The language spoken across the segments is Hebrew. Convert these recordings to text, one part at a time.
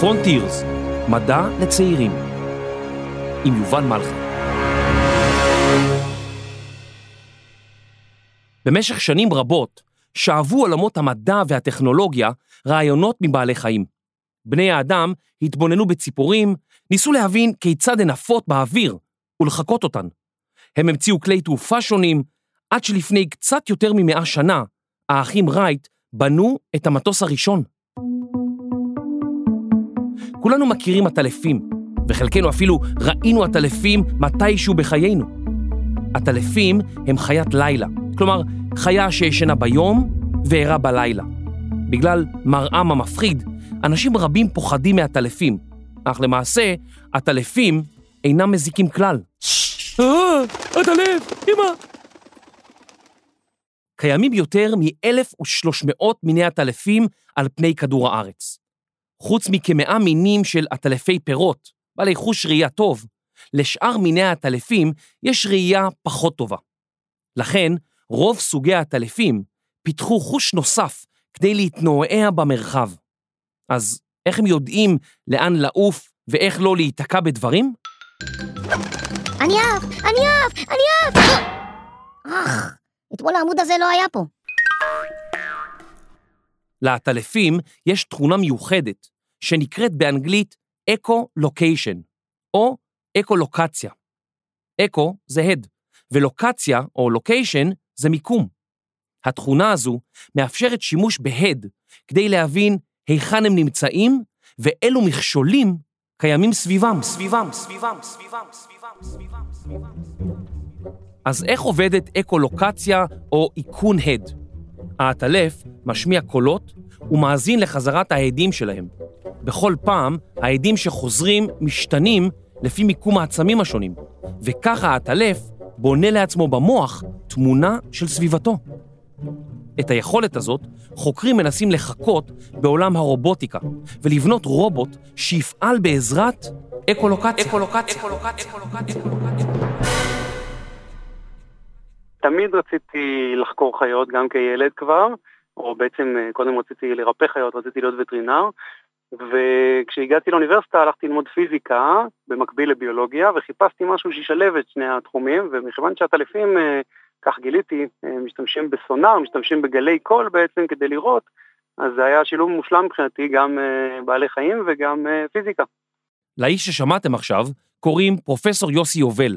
פרונטירס, מדע לצעירים, עם יובל מלכה. במשך שנים רבות שאבו עולמות המדע והטכנולוגיה רעיונות מבעלי חיים. בני האדם התבוננו בציפורים, ניסו להבין כיצד הן עפות באוויר ולחקות אותן. הם המציאו כלי תעופה שונים, עד שלפני קצת יותר ממאה שנה, האחים רייט בנו את המטוס הראשון. כולנו מכירים עטלפים, וחלקנו אפילו ראינו עטלפים מתישהו בחיינו. עטלפים הם חיית לילה, כלומר, חיה שישנה ביום וערה בלילה. בגלל מראם המפחיד, אנשים רבים פוחדים מעטלפים, אך למעשה, עטלפים אינם מזיקים כלל. אה, עטלף, אמא! קיימים יותר מ-1,300 מיני עטלפים על פני כדור הארץ. חוץ מכמאה מינים של עטלפי פירות, בעלי חוש ראייה טוב, לשאר מיני העטלפים יש ראייה פחות טובה. לכן, רוב סוגי העטלפים פיתחו חוש נוסף כדי להתנועע במרחב. אז איך הם יודעים לאן לעוף ואיך לא להיתקע בדברים? אני עף, אני עף, אני עף! אך, אתמול העמוד הזה לא היה פה. לעטלפים יש תכונה מיוחדת שנקראת באנגלית אקו-לוקיישן, או אקו-לוקציה. אקו זה הד, ולוקציה או לוקיישן זה מיקום. התכונה הזו מאפשרת שימוש בהד כדי להבין היכן הם נמצאים ואילו מכשולים קיימים סביבם, סביבם, סביבם, סביבם, סביבם, סביבם, סביבם. אז איך עובדת אקו-לוקציה או איכון הד? העטלף משמיע קולות ומאזין לחזרת ההדים שלהם. בכל פעם ההדים שחוזרים משתנים לפי מיקום העצמים השונים, וככה העטלף בונה לעצמו במוח תמונה של סביבתו. את היכולת הזאת חוקרים מנסים לחקות בעולם הרובוטיקה ולבנות רובוט שיפעל בעזרת אקולוקציה. אקולוקציה. תמיד רציתי לחקור חיות גם כילד כבר, או בעצם קודם רציתי לרפא חיות, רציתי להיות וטרינר, וכשהגעתי לאוניברסיטה הלכתי ללמוד פיזיקה במקביל לביולוגיה וחיפשתי משהו שישלב את שני התחומים ומכיוון שהטלפים, כך גיליתי, משתמשים בסונאר, משתמשים בגלי קול בעצם כדי לראות, אז זה היה שילוב מושלם מבחינתי גם בעלי חיים וגם פיזיקה. לאיש ששמעתם עכשיו קוראים פרופסור יוסי יובל,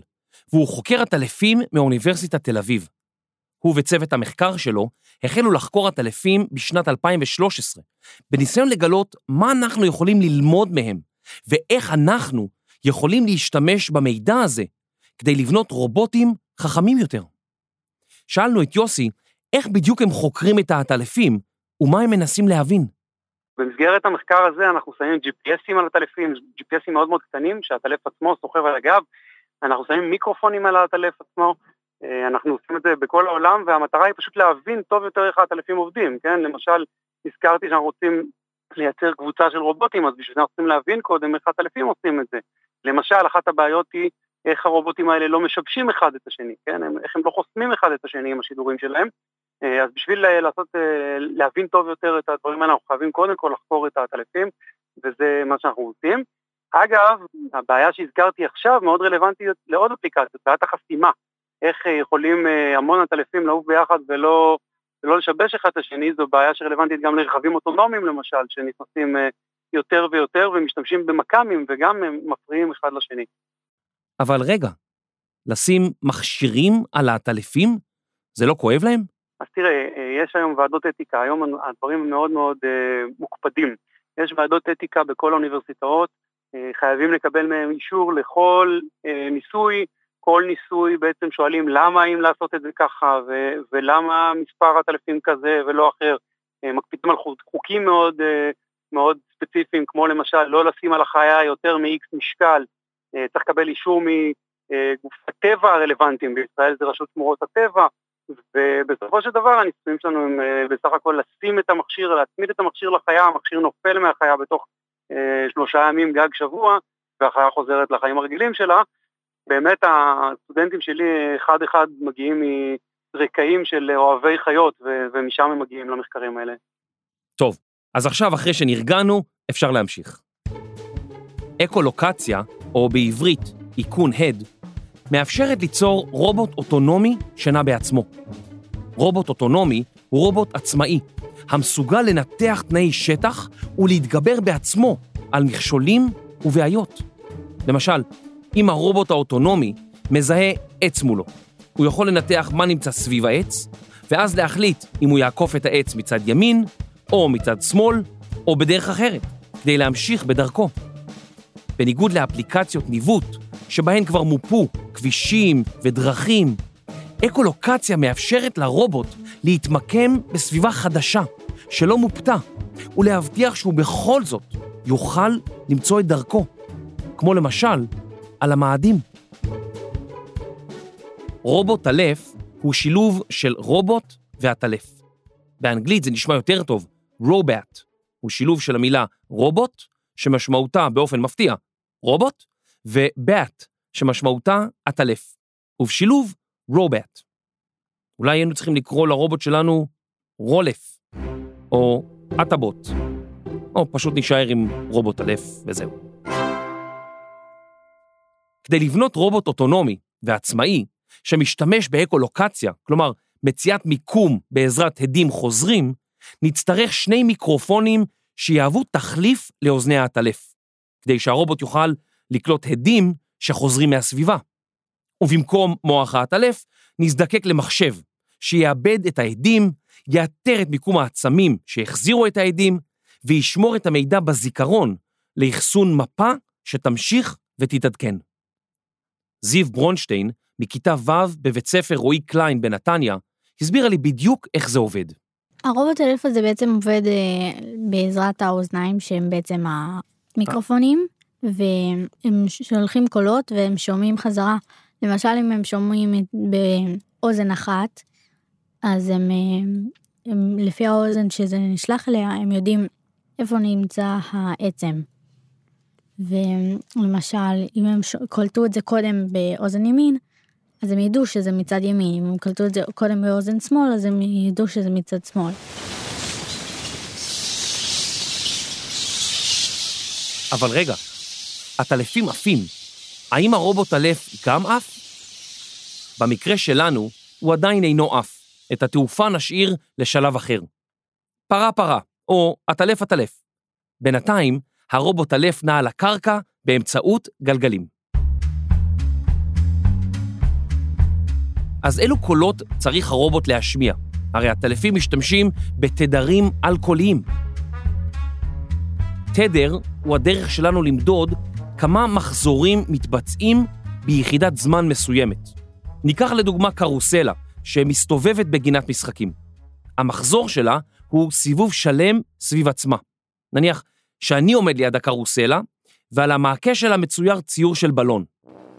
והוא חוקר עטלפים מאוניברסיטת תל אביב. הוא וצוות המחקר שלו החלו לחקור עטלפים בשנת 2013, בניסיון לגלות מה אנחנו יכולים ללמוד מהם, ואיך אנחנו יכולים להשתמש במידע הזה כדי לבנות רובוטים חכמים יותר. שאלנו את יוסי איך בדיוק הם חוקרים את העטלפים ומה הם מנסים להבין. במסגרת המחקר הזה אנחנו שמים GPSים על עטלפים, GPSים מאוד מאוד קטנים שהעטלף עצמו סוחב על הגב, אנחנו שמים מיקרופונים על העטלף עצמו, אנחנו עושים את זה בכל העולם והמטרה היא פשוט להבין טוב יותר איך העטלפים עובדים, כן? למשל, הזכרתי שאנחנו רוצים לייצר קבוצה של רובוטים, אז בשביל זה אנחנו צריכים להבין קודם איך העטלפים עושים את זה. למשל, אחת הבעיות היא איך הרובוטים האלה לא משבשים אחד את השני, כן? איך הם לא חוסמים אחד את השני עם השידורים שלהם. אז בשביל לעשות, להבין טוב יותר את הדברים האלה, אנחנו חייבים קודם כל לחקור את העטלפים, וזה מה שאנחנו עושים. אגב, הבעיה שהזכרתי עכשיו מאוד רלוונטית לעוד אפליקציות, בעיית החסימה. איך יכולים המון עטלפים לעוף ביחד ולא, ולא לשבש אחד את השני, זו בעיה שרלוונטית גם לרכבים אוטונומיים למשל, שנכנסים יותר ויותר ומשתמשים במכ"מים וגם הם מפריעים אחד לשני. אבל רגע, לשים מכשירים על העטלפים? זה לא כואב להם? אז תראה, יש היום ועדות אתיקה, היום הדברים מאוד מאוד מוקפדים. יש ועדות אתיקה בכל האוניברסיטאות, חייבים לקבל מהם אישור לכל ניסוי, כל ניסוי בעצם שואלים למה אם לעשות את זה ככה, ו- ולמה מספר עטלפים כזה ולא אחר. מקפידים על חוקים מאוד, מאוד ספציפיים, כמו למשל לא לשים על החיה יותר מ-X משקל, צריך לקבל אישור מגוף הטבע הרלוונטיים, בישראל זה רשות שמורות הטבע, ובסופו של דבר הניסויים שלנו הם בסך הכל לשים את המכשיר, להצמיד את המכשיר לחיה, המכשיר נופל מהחיה בתוך שלושה ימים גג שבוע, והחיה חוזרת לחיים הרגילים שלה. באמת הסטודנטים שלי אחד אחד מגיעים מרקעים של אוהבי חיות, ו- ומשם הם מגיעים למחקרים האלה. טוב, אז עכשיו אחרי שנרגענו, אפשר להמשיך. אקולוקציה, או בעברית איכון הד, מאפשרת ליצור רובוט אוטונומי שנע בעצמו. רובוט אוטונומי הוא רובוט עצמאי, המסוגל לנתח תנאי שטח ולהתגבר בעצמו על מכשולים ובעיות. למשל, אם הרובוט האוטונומי מזהה עץ מולו, הוא יכול לנתח מה נמצא סביב העץ, ואז להחליט אם הוא יעקוף את העץ מצד ימין, או מצד שמאל, או בדרך אחרת, כדי להמשיך בדרכו. בניגוד לאפליקציות ניווט, שבהן כבר מופו כבישים ודרכים, אקולוקציה מאפשרת לרובוט להתמקם בסביבה חדשה, שלא מופתה, ולהבטיח שהוא בכל זאת יוכל למצוא את דרכו, כמו למשל על המאדים. רובוט טלף הוא שילוב של רובוט ועטלף. באנגלית זה נשמע יותר טוב, רובט הוא שילוב של המילה רובוט, שמשמעותה באופן מפתיע רובוט, ובט, שמשמעותה עטלף, ובשילוב רובט. אולי היינו צריכים לקרוא לרובוט שלנו רולף, או עטבוט, או פשוט נישאר עם רובוט אלף וזהו. כדי לבנות רובוט אוטונומי ועצמאי שמשתמש באקולוקציה, כלומר מציאת מיקום בעזרת הדים חוזרים, נצטרך שני מיקרופונים שיהוו תחליף לאוזני העטלף, כדי שהרובוט יוכל לקלוט הדים שחוזרים מהסביבה. ובמקום מוח העטלף, נזדקק למחשב, שיאבד את העדים, יאתר את מיקום העצמים שהחזירו את העדים, וישמור את המידע בזיכרון לאחסון מפה שתמשיך ותתעדכן. זיו ברונשטיין, מכיתה ו' בבית ספר רועי קליין בנתניה, הסבירה לי בדיוק איך זה עובד. הרובוט אלף הזה בעצם עובד אה, בעזרת האוזניים שהם בעצם המיקרופונים, והם שולחים קולות והם שומעים חזרה. למשל אם הם שומעים באוזן אחת, אז הם, הם, הם לפי האוזן שזה נשלח אליה, הם יודעים איפה נמצא העצם. ולמשל, אם הם קולטו את זה קודם באוזן ימין, אז הם ידעו שזה מצד ימין, אם הם קלטו את זה קודם באוזן שמאל, אז הם ידעו שזה מצד שמאל. אבל רגע, הטלפים עפים. האם הרובוט אלף גם עף? במקרה שלנו, הוא עדיין אינו עף. את התעופה נשאיר לשלב אחר. פרה פרה, או עטלף עטלף. בינתיים, הרובוט אלף נע על הקרקע באמצעות גלגלים. אז אילו קולות צריך הרובוט להשמיע? הרי הטלפים משתמשים בתדרים אלכוהוליים. תדר הוא הדרך שלנו למדוד כמה מחזורים מתבצעים ביחידת זמן מסוימת. ניקח לדוגמה קרוסלה, שמסתובבת בגינת משחקים. המחזור שלה הוא סיבוב שלם סביב עצמה. נניח שאני עומד ליד הקרוסלה, ועל המעקה שלה מצויר ציור של בלון.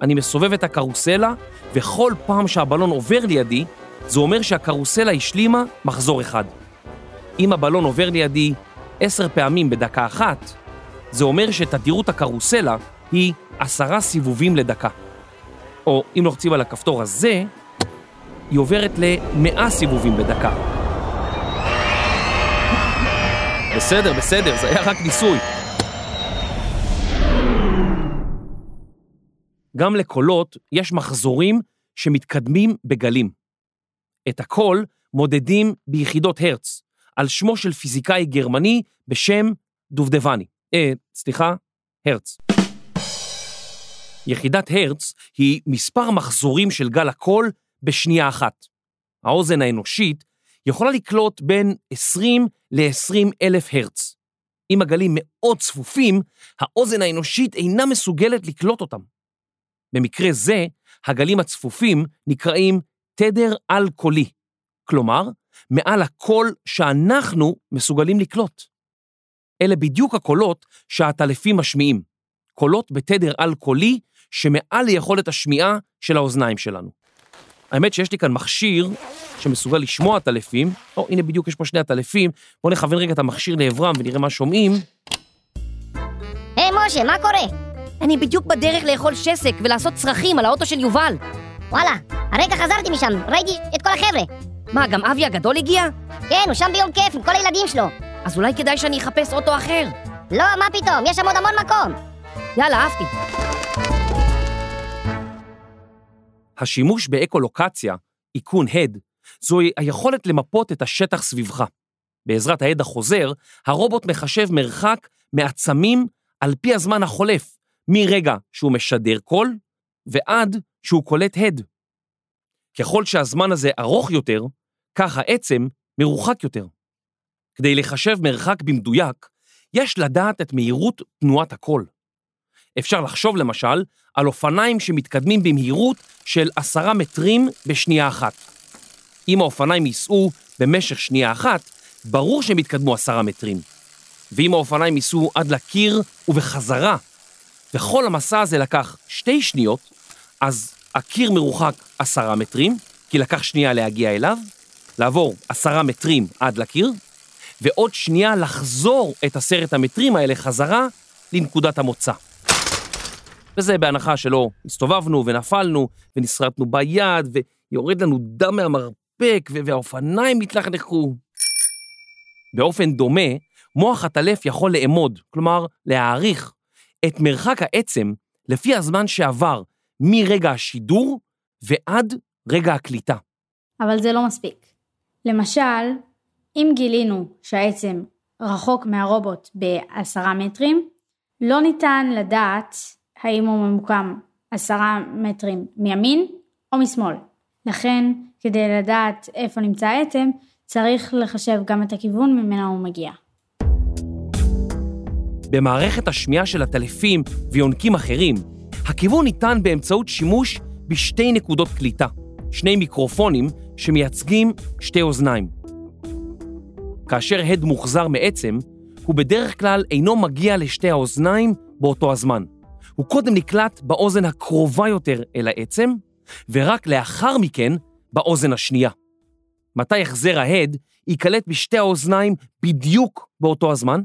אני מסובב את הקרוסלה, וכל פעם שהבלון עובר לידי, זה אומר שהקרוסלה השלימה מחזור אחד. אם הבלון עובר לידי עשר פעמים בדקה אחת, זה אומר שתדירות הקרוסלה היא עשרה סיבובים לדקה. או אם לוחצים על הכפתור הזה, היא עוברת למאה סיבובים בדקה. בסדר, בסדר, זה היה רק ניסוי. גם לקולות יש מחזורים שמתקדמים בגלים. את הקול מודדים ביחידות הרץ, על שמו של פיזיקאי גרמני בשם דובדבני. אה, סליחה, הרץ. יחידת הרץ היא מספר מחזורים של גל הקול בשנייה אחת. האוזן האנושית יכולה לקלוט בין 20 ל-20 אלף הרץ. אם הגלים מאוד צפופים, האוזן האנושית אינה מסוגלת לקלוט אותם. במקרה זה, הגלים הצפופים נקראים תדר על-קולי, כלומר, מעל הקול שאנחנו מסוגלים לקלוט. אלה בדיוק הקולות שהטלפים משמיעים, קולות בתדר על-קולי שמעל ליכולת השמיעה של האוזניים שלנו. האמת שיש לי כאן מכשיר שמסוגל לשמוע עטלפים, או הנה בדיוק יש פה שני עטלפים, בואו נכוון רגע את המכשיר לעברם ונראה מה שומעים. היי משה, מה קורה? אני בדיוק בדרך לאכול שסק ולעשות צרכים על האוטו של יובל. וואלה, הרגע חזרתי משם, ראיתי את כל החבר'ה. מה, גם אבי הגדול הגיע? כן, הוא שם ביום כיף עם כל הילדים שלו. אז אולי כדאי שאני אחפש אוטו אחר. לא, מה פתאום, יש שם עוד המון מקום. יאללה, אהבתי. השימוש באקולוקציה, איכון הד, זוהי היכולת למפות את השטח סביבך. בעזרת ההד החוזר, הרובוט מחשב מרחק מעצמים על פי הזמן החולף, מרגע שהוא משדר קול ועד שהוא קולט הד. ככל שהזמן הזה ארוך יותר, כך העצם מרוחק יותר. כדי לחשב מרחק במדויק, יש לדעת את מהירות תנועת הקול. אפשר לחשוב למשל על אופניים שמתקדמים במהירות של עשרה מטרים בשנייה אחת. אם האופניים ייסעו במשך שנייה אחת, ברור שהם יתקדמו עשרה מטרים. ואם האופניים ייסעו עד לקיר ובחזרה, וכל המסע הזה לקח שתי שניות, אז הקיר מרוחק עשרה מטרים, כי לקח שנייה להגיע אליו, לעבור עשרה מטרים עד לקיר, ועוד שנייה לחזור את עשרת המטרים האלה חזרה לנקודת המוצא. וזה בהנחה שלא הסתובבנו ונפלנו ונסרטנו ביד ויורד לנו דם מהמרפק והאופניים התלכלכו. באופן דומה, מוח הטלף יכול לאמוד, כלומר להעריך, את מרחק העצם לפי הזמן שעבר מרגע השידור ועד רגע הקליטה. אבל זה לא מספיק. למשל, אם גילינו שהעצם רחוק מהרובוט בעשרה מטרים, לא ניתן לדעת האם הוא ממוקם עשרה מטרים מימין או משמאל. לכן, כדי לדעת איפה נמצא העצם, צריך לחשב גם את הכיוון ממנה הוא מגיע. במערכת השמיעה של הטלפים ויונקים אחרים, הכיוון ניתן באמצעות שימוש בשתי נקודות קליטה, שני מיקרופונים שמייצגים שתי אוזניים. כאשר הד מוחזר מעצם, הוא בדרך כלל אינו מגיע לשתי האוזניים באותו הזמן. הוא קודם נקלט באוזן הקרובה יותר אל העצם, ורק לאחר מכן באוזן השנייה. מתי החזר ההד ייקלט בשתי האוזניים בדיוק באותו הזמן?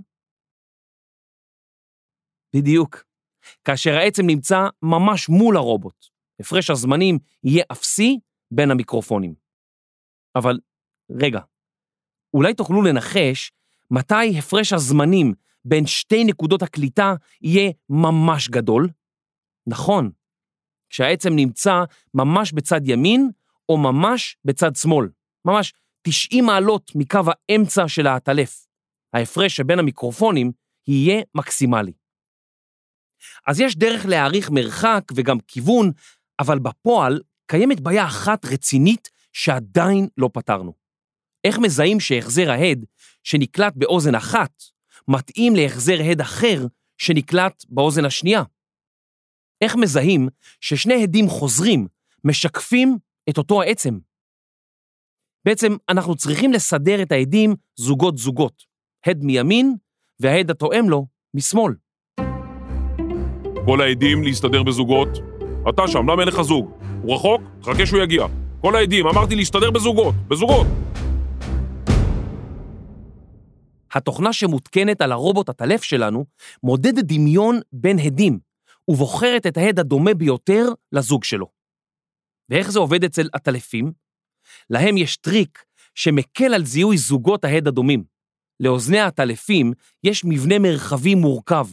בדיוק. כאשר העצם נמצא ממש מול הרובוט. הפרש הזמנים יהיה אפסי בין המיקרופונים. אבל רגע, אולי תוכלו לנחש מתי הפרש הזמנים בין שתי נקודות הקליטה יהיה ממש גדול? נכון, כשהעצם נמצא ממש בצד ימין או ממש בצד שמאל, ממש 90 מעלות מקו האמצע של העטלף. ההפרש שבין המיקרופונים יהיה מקסימלי. אז יש דרך להעריך מרחק וגם כיוון, אבל בפועל קיימת בעיה אחת רצינית שעדיין לא פתרנו. איך מזהים שהחזר ההד שנקלט באוזן אחת מתאים להחזר הד אחר שנקלט באוזן השנייה? איך מזהים ששני הדים חוזרים משקפים את אותו העצם? בעצם אנחנו צריכים לסדר את העדים זוגות-זוגות, הד מימין וההד התואם לו משמאל. כל העדים להסתדר בזוגות. אתה שם, למה אין לך זוג? הוא רחוק? תחכה שהוא יגיע. כל העדים, אמרתי להסתדר בזוגות, בזוגות. התוכנה שמותקנת על הרובוט הטלף שלנו מודדת דמיון בין הדים ובוחרת את ההד הדומה ביותר לזוג שלו. ואיך זה עובד אצל העטלפים? להם יש טריק שמקל על זיהוי זוגות ההד הדומים. לאוזני העטלפים יש מבנה מרחבי מורכב,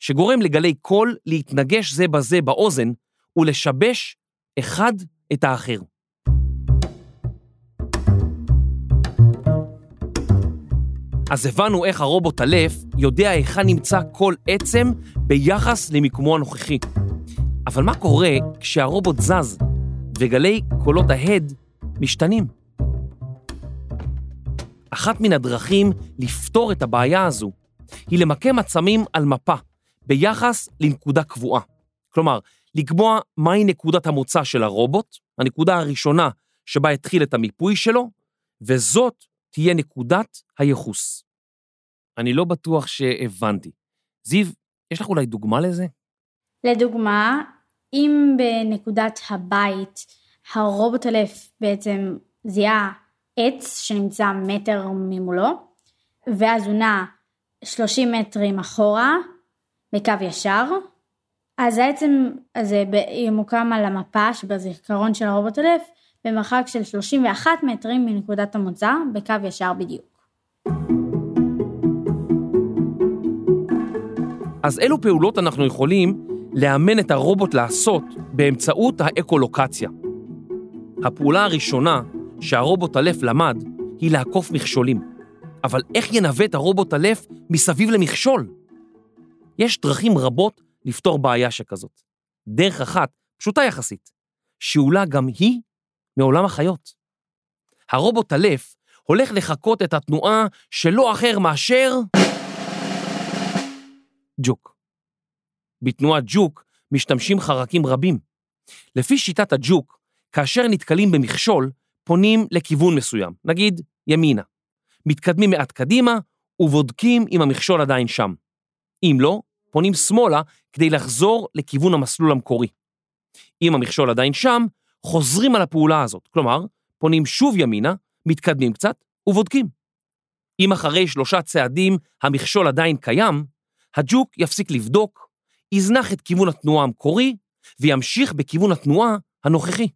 שגורם לגלי קול להתנגש זה בזה באוזן ולשבש אחד את האחר. אז הבנו איך הרובוטלף יודע היכן נמצא כל עצם ביחס למיקומו הנוכחי. אבל מה קורה כשהרובוט זז וגלי קולות ההד משתנים? אחת מן הדרכים לפתור את הבעיה הזו היא למקם עצמים על מפה ביחס לנקודה קבועה. כלומר, לקבוע מהי נקודת המוצא של הרובוט, הנקודה הראשונה שבה התחיל את המיפוי שלו, וזאת תהיה נקודת הייחוס. אני לא בטוח שהבנתי. זיו, יש לך אולי דוגמה לזה? לדוגמה, אם בנקודת הבית הרובוט אלף בעצם זיהה עץ שנמצא מטר ממולו, ואז הוא נע 30 מטרים אחורה בקו ישר, אז העצם הזה ימוקם על המפה שבזיכרון של הרובוט אלף במרחק של 31 מטרים מנקודת המוצא בקו ישר בדיוק. אז אילו פעולות אנחנו יכולים לאמן את הרובוט לעשות באמצעות האקולוקציה? הפעולה הראשונה שהרובוט אלף למד היא לעקוף מכשולים. אבל איך ינווט הרובוט אלף מסביב למכשול? יש דרכים רבות לפתור בעיה שכזאת. דרך אחת, פשוטה יחסית, שאולה גם היא מעולם החיות. הרובוט אלף הולך לחקות את התנועה שלא אחר מאשר... ג'וק. בתנועת ג'וק משתמשים חרקים רבים. לפי שיטת הג'וק, כאשר נתקלים במכשול, פונים לכיוון מסוים, נגיד ימינה. מתקדמים מעט קדימה ובודקים אם המכשול עדיין שם. אם לא, פונים שמאלה כדי לחזור לכיוון המסלול המקורי. אם המכשול עדיין שם, חוזרים על הפעולה הזאת, כלומר, פונים שוב ימינה, מתקדמים קצת ובודקים. אם אחרי שלושה צעדים המכשול עדיין קיים, הג'וק יפסיק לבדוק, יזנח את כיוון התנועה המקורי וימשיך בכיוון התנועה הנוכחי.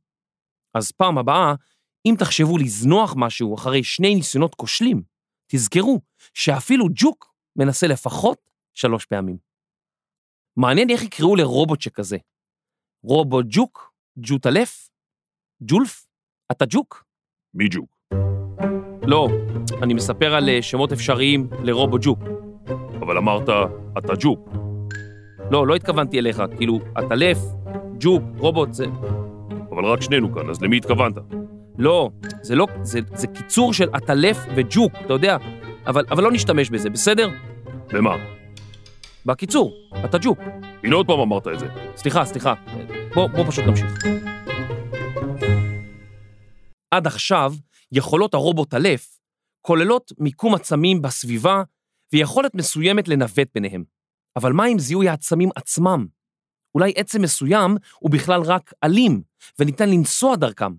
אז פעם הבאה, אם תחשבו לזנוח משהו אחרי שני ניסיונות כושלים, תזכרו שאפילו ג'וק מנסה לפחות שלוש פעמים. מעניין איך יקראו לרובוט שכזה. רובוט ג'וק? ג'וטלף? ג'ולף? אתה ג'וק? מי ג'וק? לא, אני מספר על אה, שמות אפשריים לרובוט ג'וק. אבל אמרת, אתה ג'וק. לא, לא התכוונתי אליך, כאילו, עטלף, ג'וק, רובוט, זה... אבל רק שנינו כאן, אז למי התכוונת? לא, זה לא, זה, זה קיצור של עטלף וג'וק, אתה יודע, אבל, אבל לא נשתמש בזה, בסדר? במה? בקיצור, אתה ג'וק. הנה עוד פעם אמרת את זה. סליחה, סליחה, בוא, בוא פשוט נמשיך. עד עכשיו, יכולות הרובוט אלף כוללות מיקום עצמים בסביבה ויכולת מסוימת לנווט ביניהם. אבל מה עם זיהוי העצמים עצמם? אולי עצם מסוים הוא בכלל רק אלים, וניתן לנסוע דרכם.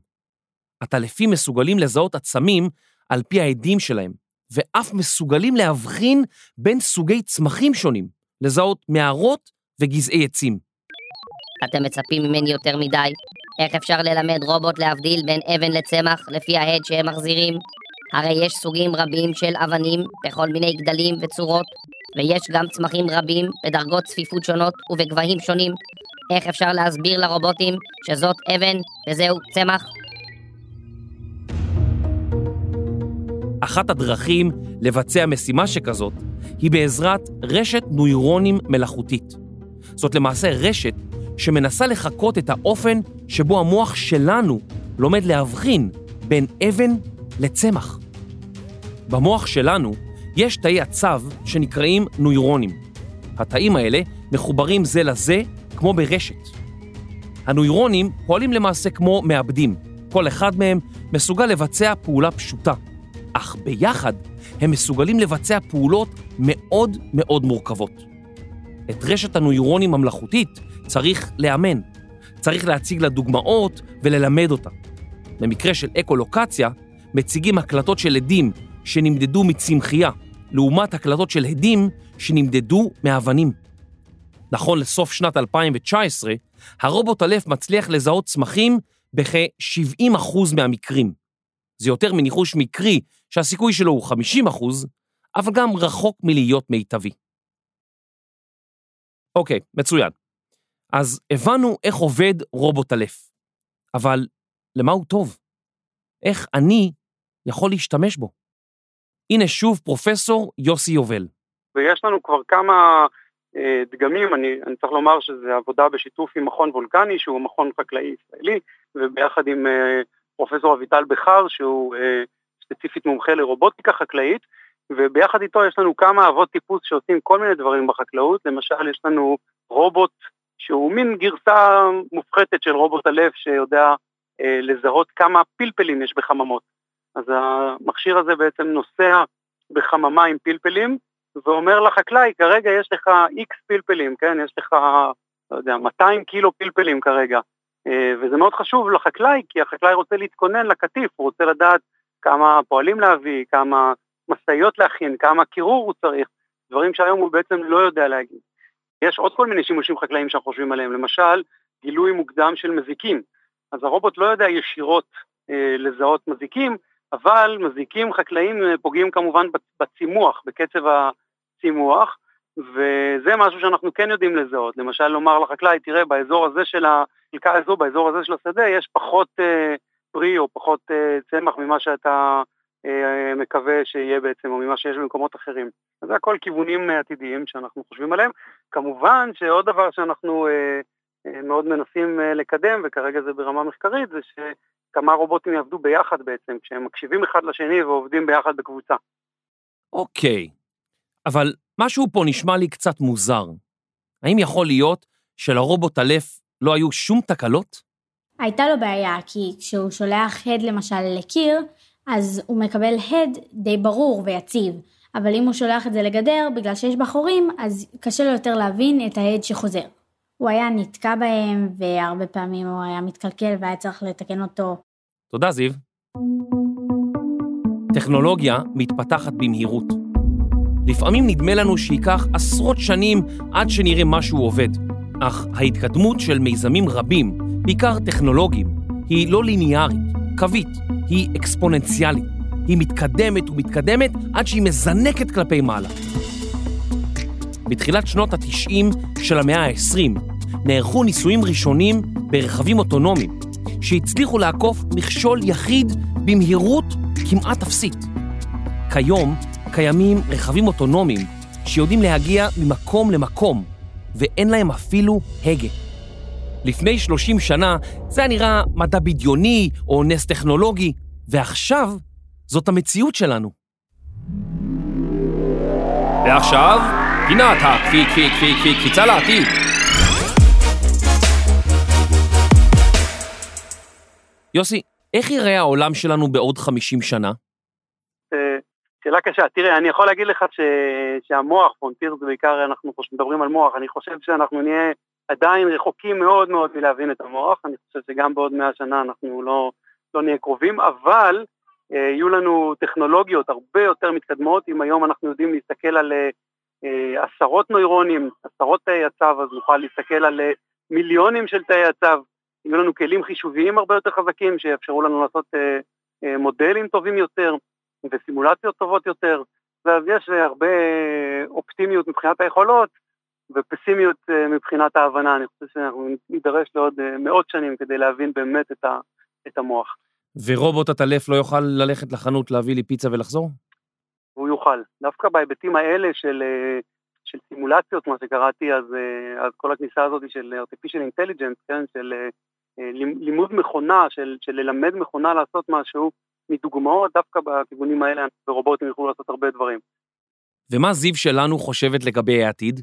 הטלפים מסוגלים לזהות עצמים על פי העדים שלהם, ואף מסוגלים להבחין בין סוגי צמחים שונים, לזהות מערות וגזעי עצים. אתם מצפים ממני יותר מדי? איך אפשר ללמד רובוט להבדיל בין אבן לצמח לפי ההד שהם מחזירים? הרי יש סוגים רבים של אבנים בכל מיני גדלים וצורות, ויש גם צמחים רבים בדרגות צפיפות שונות ובגבהים שונים. איך אפשר להסביר לרובוטים שזאת אבן וזהו צמח? אחת הדרכים לבצע משימה שכזאת היא בעזרת רשת נוירונים מלאכותית. זאת למעשה רשת שמנסה לחקות את האופן שבו המוח שלנו לומד להבחין בין אבן לצמח. במוח שלנו יש תאי עצב שנקראים נוירונים. התאים האלה מחוברים זה לזה כמו ברשת. הנוירונים פועלים למעשה כמו מעבדים. כל אחד מהם מסוגל לבצע פעולה פשוטה, אך ביחד הם מסוגלים לבצע פעולות מאוד מאוד מורכבות. את רשת הנוירונים המלאכותית צריך לאמן. צריך להציג לה דוגמאות וללמד אותה. במקרה של אקולוקציה, מציגים הקלטות של עדים שנמדדו מצמחייה, לעומת הקלטות של עדים שנמדדו מאבנים. נכון לסוף שנת 2019, הרובוט אלף מצליח לזהות צמחים בכ-70% מהמקרים. זה יותר מניחוש מקרי שהסיכוי שלו הוא 50%, אבל גם רחוק מלהיות מיטבי. אוקיי, מצוין. אז הבנו איך עובד רובוט אלף. אבל למה הוא טוב? איך אני יכול להשתמש בו? הנה שוב פרופסור יוסי יובל. ויש לנו כבר כמה אה, דגמים, אני, אני צריך לומר שזה עבודה בשיתוף עם מכון וולקני, שהוא מכון חקלאי ישראלי, וביחד עם אה, פרופסור אביטל בכר, שהוא אה, ספציפית מומחה לרובוטיקה חקלאית, וביחד איתו יש לנו כמה אבות טיפוס שעושים כל מיני דברים בחקלאות, למשל יש לנו רובוט שהוא מין גרסה מופחתת של רובוט הלב שיודע אה, לזהות כמה פלפלים יש בחממות. אז המכשיר הזה בעצם נוסע בחממה עם פלפלים, ואומר לחקלאי, כרגע יש לך איקס פלפלים, כן? יש לך, לא יודע, 200 קילו פלפלים כרגע. אה, וזה מאוד חשוב לחקלאי, כי החקלאי רוצה להתכונן לקטיף, הוא רוצה לדעת כמה פועלים להביא, כמה משאיות להכין, כמה קירור הוא צריך, דברים שהיום הוא בעצם לא יודע להגיד. יש עוד כל מיני שימושים חקלאיים שאנחנו חושבים עליהם, למשל, גילוי מוקדם של מזיקים. אז הרובוט לא יודע ישירות אה, לזהות מזיקים, אבל מזיקים חקלאיים אה, פוגעים כמובן בצימוח, בקצב הצימוח, וזה משהו שאנחנו כן יודעים לזהות. למשל, לומר לחקלאי, תראה, באזור הזה של החלקה הזו, באזור הזה של השדה, יש פחות אה, פרי או פחות אה, צמח ממה שאתה מקווה שיהיה בעצם, או ממה שיש במקומות אחרים. אז זה הכל כיוונים עתידיים שאנחנו חושבים עליהם. כמובן שעוד דבר שאנחנו אה, אה, מאוד מנסים אה, לקדם, וכרגע זה ברמה מחקרית, זה שכמה רובוטים יעבדו ביחד בעצם, כשהם מקשיבים אחד לשני ועובדים ביחד בקבוצה. אוקיי, אבל משהו פה נשמע לי קצת מוזר. האם יכול להיות שלרובוט אלף לא היו שום תקלות? הייתה לו בעיה, כי כשהוא שולח הד למשל לקיר, אז הוא מקבל הד די ברור ויציב, אבל אם הוא שולח את זה לגדר, בגלל שיש בה חורים, אז קשה לו יותר להבין את ההד שחוזר. הוא היה נתקע בהם, והרבה פעמים הוא היה מתקלקל והיה צריך לתקן אותו. תודה, זיו. טכנולוגיה מתפתחת במהירות. לפעמים נדמה לנו שייקח עשרות שנים עד שנראה משהו עובד, אך ההתקדמות של מיזמים רבים, בעיקר טכנולוגיים, היא לא ליניארית, קווית, היא אקספוננציאלית. היא מתקדמת ומתקדמת עד שהיא מזנקת כלפי מעלה. בתחילת שנות ה-90 של המאה ה-20 נערכו ניסויים ראשונים ברכבים אוטונומיים, שהצליחו לעקוף מכשול יחיד במהירות כמעט אפסית. כיום קיימים רכבים אוטונומיים שיודעים להגיע ממקום למקום, ואין להם אפילו הגה. לפני 30 שנה זה היה נראה מדע בדיוני או נס טכנולוגי, ועכשיו זאת המציאות שלנו. ועכשיו, פינת הקפי, קפי, קפי, קפי, קפיצה לעתיד. יוסי, איך ייראה העולם שלנו בעוד 50 שנה? אה, שאלה קשה. תראה, אני יכול להגיד לך ש... שהמוח, פרונטיר זה בעיקר, אנחנו מדברים על מוח, אני חושב שאנחנו נהיה עדיין רחוקים מאוד מאוד מלהבין את המוח, אני חושב שגם בעוד מאה שנה אנחנו לא, לא נהיה קרובים, אבל אה, יהיו לנו טכנולוגיות הרבה יותר מתקדמות, אם היום אנחנו יודעים להסתכל על אה, עשרות נוירונים, עשרות תאי הצו, אז נוכל להסתכל על אה, מיליונים של תאי הצו, יהיו לנו כלים חישוביים הרבה יותר חזקים שיאפשרו לנו לעשות אה, אה, מודלים טובים יותר וסימולציות טובות יותר, ואז יש הרבה אופטימיות מבחינת היכולות ופסימיות אה, מבחינת ההבנה. אני חושב שאנחנו נידרש לעוד אה, מאות שנים כדי להבין באמת את, ה, את המוח. ורובוט הטלף לא יוכל ללכת לחנות להביא לי פיצה ולחזור? הוא יוכל. דווקא בהיבטים האלה של, אה, של סימולציות, מה שקראתי, אז, אז כל הכניסה הזאת של artificial intelligence, כן, של לימוד מכונה, של, של ללמד מכונה לעשות משהו, מדוגמאות, דווקא בכיוונים האלה ורובוטים יוכלו לעשות הרבה דברים. ומה זיו שלנו חושבת לגבי העתיד?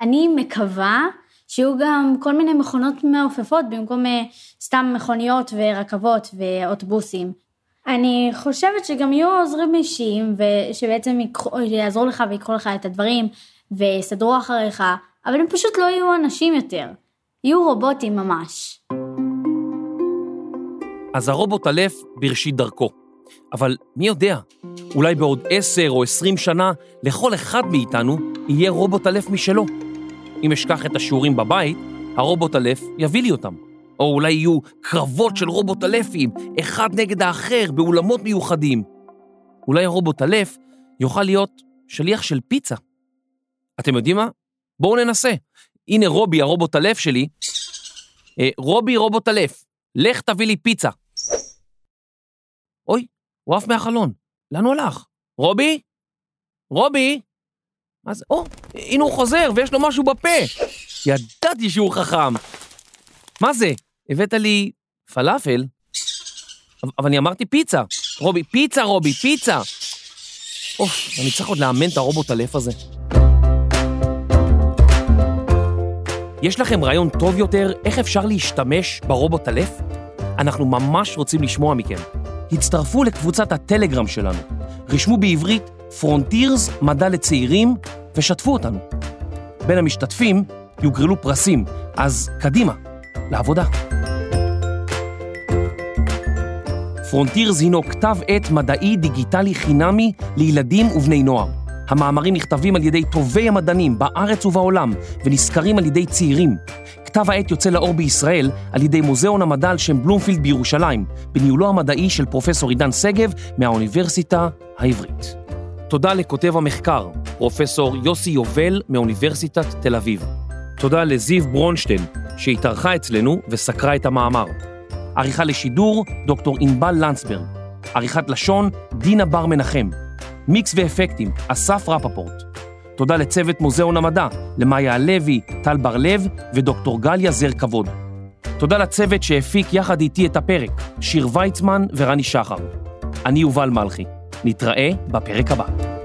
אני מקווה שיהיו גם כל מיני מכונות מעופפות במקום אה, סתם מכוניות ורכבות ואוטובוסים. אני חושבת שגם יהיו עוזרים אישיים ושבעצם יעזרו לך ויקחו לך את הדברים ויסדרו אחריך, אבל הם פשוט לא יהיו אנשים יותר. יהיו רובוטים ממש. אז הרובוט אלף בראשית דרכו. אבל מי יודע, אולי בעוד עשר או עשרים שנה לכל אחד מאיתנו יהיה רובוט אלף משלו. אם אשכח את השיעורים בבית, הרובוט אלף יביא לי אותם. או אולי יהיו קרבות של רובוט אלפים, אחד נגד האחר, באולמות מיוחדים. אולי הרובוט אלף יוכל להיות שליח של פיצה. אתם יודעים מה? בואו ננסה. הנה רובי, הרובוט אלף שלי. אה, רובי, רובוט אלף, לך תביא לי פיצה. אוי, הוא עף מהחלון. לאן הוא הלך? רובי? רובי? מה זה? או, הנה הוא חוזר ויש לו משהו בפה. ידעתי שהוא חכם. מה זה? הבאת לי פלאפל? אבל אני אמרתי פיצה. רובי, פיצה רובי, פיצה. אוף, אני צריך עוד לאמן את הרובוטלף הזה. יש לכם רעיון טוב יותר איך אפשר להשתמש ברובוטלף? אנחנו ממש רוצים לשמוע מכם. הצטרפו לקבוצת הטלגרם שלנו. רשמו בעברית פרונטירס מדע לצעירים ושתפו אותנו. בין המשתתפים יוגרלו פרסים, אז קדימה, לעבודה. פרונטירס הינו כתב עת מדעי דיגיטלי חינמי לילדים ובני נוער. המאמרים נכתבים על ידי טובי המדענים בארץ ובעולם ונסקרים על ידי צעירים. כתב העת יוצא לאור בישראל על ידי מוזיאון המדע על שם בלומפילד בירושלים, בניהולו המדעי של פרופסור עידן שגב מהאוניברסיטה העברית. תודה לכותב המחקר, פרופסור יוסי יובל מאוניברסיטת תל אביב. תודה לזיו ברונשטיין, שהתארחה אצלנו וסקרה את המאמר. עריכה לשידור, דוקטור ענבל לנצברג. עריכת לשון, דינה בר מנחם. מיקס ואפקטים, אסף רפפורט. תודה לצוות מוזיאון המדע, למאיה הלוי, טל בר-לב ודוקטור גליה זר כבוד. תודה לצוות שהפיק יחד איתי את הפרק, שיר ויצמן ורני שחר. אני יובל מלכי. נתראה בפרק הבא.